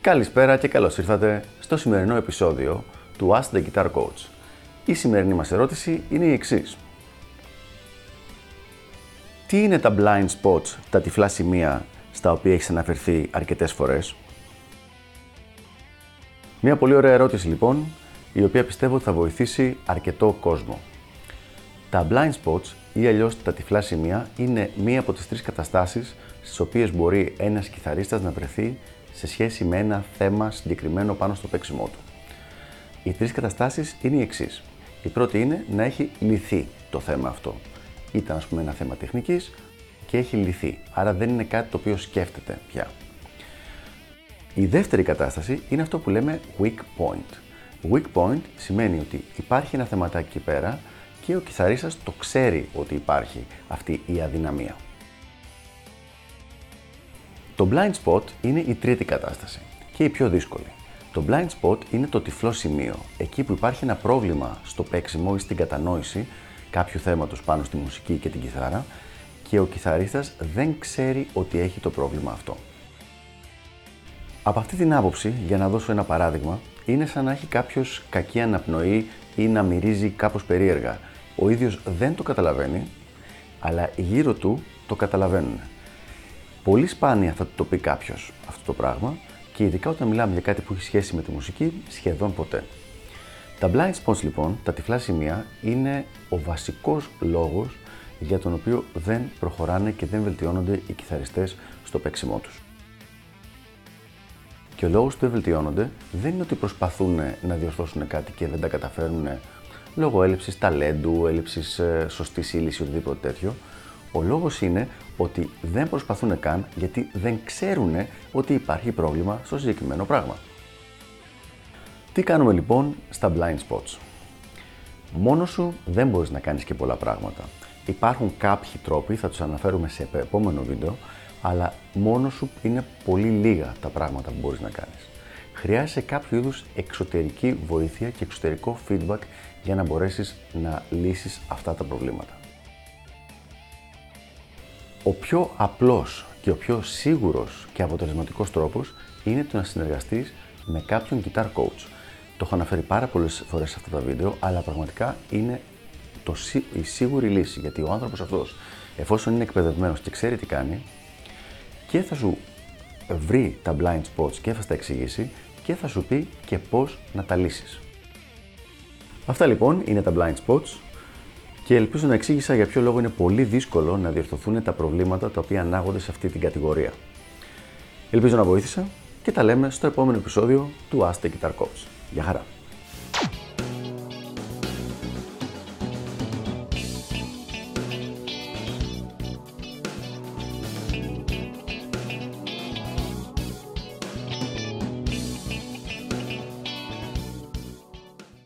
Καλησπέρα και καλώς ήρθατε στο σημερινό επεισόδιο του Ask the Guitar Coach. Η σημερινή μας ερώτηση είναι η εξής. Τι είναι τα blind spots, τα τυφλά σημεία στα οποία έχεις αναφερθεί αρκετές φορές; Μια πολύ ωραία ερώτηση λοιπόν, η οποία πιστεύω ότι θα βοηθήσει αρκετό κόσμο. Τα blind spots ή αλλιώς τα τυφλά σημεία είναι μία από τις τρεις καταστάσεις στις οποίες μπορεί ένας κιθαρίστας να βρεθεί σε σχέση με ένα θέμα συγκεκριμένο πάνω στο παίξιμό του. Οι τρεις καταστάσεις είναι οι εξής. Η πρώτη είναι να έχει λυθεί το θέμα αυτό. Ήταν ας πούμε ένα θέμα τεχνικής και έχει λυθεί, άρα δεν είναι κάτι το οποίο σκέφτεται πια. Η δεύτερη κατάσταση είναι αυτό που λέμε weak point. Weak point σημαίνει ότι υπάρχει ένα θεματάκι εκεί πέρα και ο κιθαρίστας το ξέρει ότι υπάρχει αυτή η αδυναμία. Το blind spot είναι η τρίτη κατάσταση και η πιο δύσκολη. Το blind spot είναι το τυφλό σημείο, εκεί που υπάρχει ένα πρόβλημα στο παίξιμο ή στην κατανόηση κάποιου θέματος πάνω στη μουσική και την κιθάρα και ο κιθαρίστας δεν ξέρει ότι έχει το πρόβλημα αυτό. Από αυτή την άποψη, για να δώσω ένα παράδειγμα, είναι σαν να έχει κάποιος κακή αναπνοή ή να μυρίζει κάπως περίεργα. Ο ίδιος δεν το καταλαβαίνει, αλλά γύρω του το καταλαβαίνουν. Πολύ σπάνια θα το πει κάποιος αυτό το πράγμα και ειδικά όταν μιλάμε για κάτι που έχει σχέση με τη μουσική, σχεδόν ποτέ. Τα blind spots λοιπόν, τα τυφλά σημεία, είναι ο βασικός λόγος για τον οποίο δεν προχωράνε και δεν βελτιώνονται οι κιθαριστές στο παίξιμό τους. Και ο λόγος που δεν βελτιώνονται δεν είναι ότι προσπαθούν να διορθώσουν κάτι και δεν τα καταφέρνουν λόγω έλλειψης ταλέντου, έλλειψης ε, σωστής ύλης ή οτιδήποτε τέτοιο. Ο λόγος είναι ότι δεν προσπαθούν καν γιατί δεν ξέρουν ότι υπάρχει πρόβλημα στο συγκεκριμένο πράγμα. Τι κάνουμε λοιπόν στα blind spots; Μόνος σου δεν μπορείς να κάνεις και πολλά πράγματα. Υπάρχουν κάποιοι τρόποι, θα τους αναφέρουμε σε επόμενο βίντεο, αλλά μόνος σου είναι πολύ λίγα τα πράγματα που μπορείς να κάνεις. Χρειάζεσαι κάποιο είδους εξωτερική βοήθεια και εξωτερικό feedback για να μπορέσεις να λύσεις αυτά τα προβλήματα. Ο πιο απλός και ο πιο σίγουρος και αποτελεσματικός τρόπος είναι το να συνεργαστείς με κάποιον guitar coach. Το έχω αναφέρει πάρα πολλές φορές σε αυτά τα βίντεο, αλλά πραγματικά είναι το, η σίγουρη λύση, γιατί ο άνθρωπος αυτός, εφόσον είναι εκπαιδευμένος και ξέρει τι κάνει, και θα σου βρει τα blind spots και θα στα εξηγήσει και θα σου πει και πώς να τα λύσεις. Αυτά λοιπόν είναι τα blind spots και ελπίζω να εξήγησα για ποιο λόγο είναι πολύ δύσκολο να διορθωθούν τα προβλήματα τα οποία ανάγονται σε αυτή την κατηγορία. Ελπίζω να βοήθησα και τα λέμε στο επόμενο επεισόδιο του Ask the Guitar Coach. Γεια χαρά!